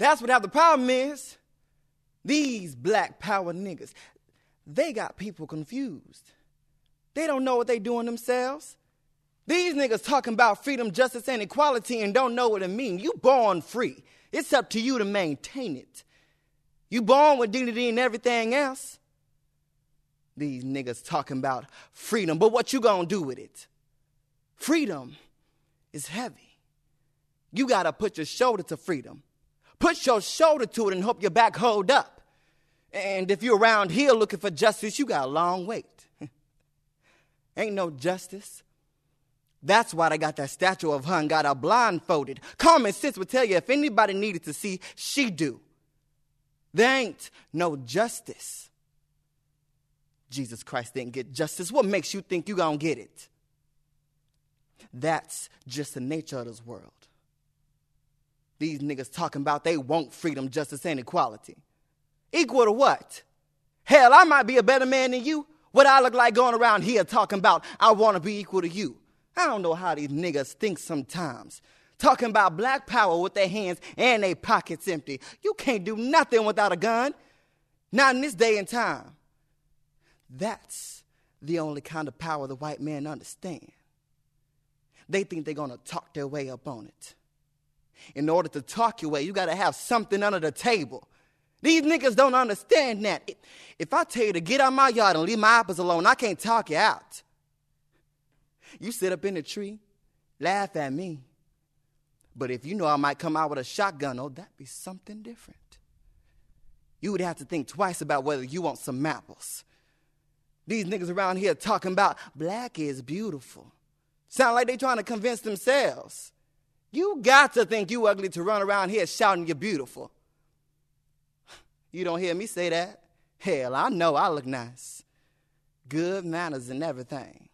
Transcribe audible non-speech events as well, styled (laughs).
That's what the problem is. These black power niggas, they got people confused. They don't know what they doing themselves. These niggas talking about freedom, justice, and equality and don't know what it means. You born free. It's up to you to maintain it. You born with dignity and everything else. These niggas talking about freedom, but what you gonna do with it? Freedom is heavy. You gotta put your shoulder to freedom. Put your shoulder to it and hope your back hold up. And if you're around here looking for justice, you got a long wait. (laughs) Ain't no justice. That's why they got that statue of her and got her blindfolded. Common sense would tell you if anybody needed to see, she do. There ain't no justice. Jesus Christ didn't get justice. What makes you think you gonna get it? That's just the nature of this world. These niggas talking about they want freedom, justice, and equality. Equal to what? Hell, I might be a better man than you. What I look like going around here talking about I want to be equal to you. I don't know how these niggas think sometimes. Talking about black power with their hands and their pockets empty. You can't do nothing without a gun. Not in this day and time. That's the only kind of power the white man understand. They think they're gonna talk their way up on it. In order to talk your way, you gotta have something under the table. These niggas don't understand that. If I tell you to get out my yard and leave my apples alone, I can't talk you out. You sit up in the tree, laugh at me. But if you know I might come out with a shotgun, oh, that'd be something different. You would have to think twice about whether you want some apples. These niggas around here talking about black is beautiful. Sound like they trying to convince themselves. You got to think you ugly to run around here shouting you're beautiful. You don't hear me say that? Hell, I know I look nice. Good manners and everything.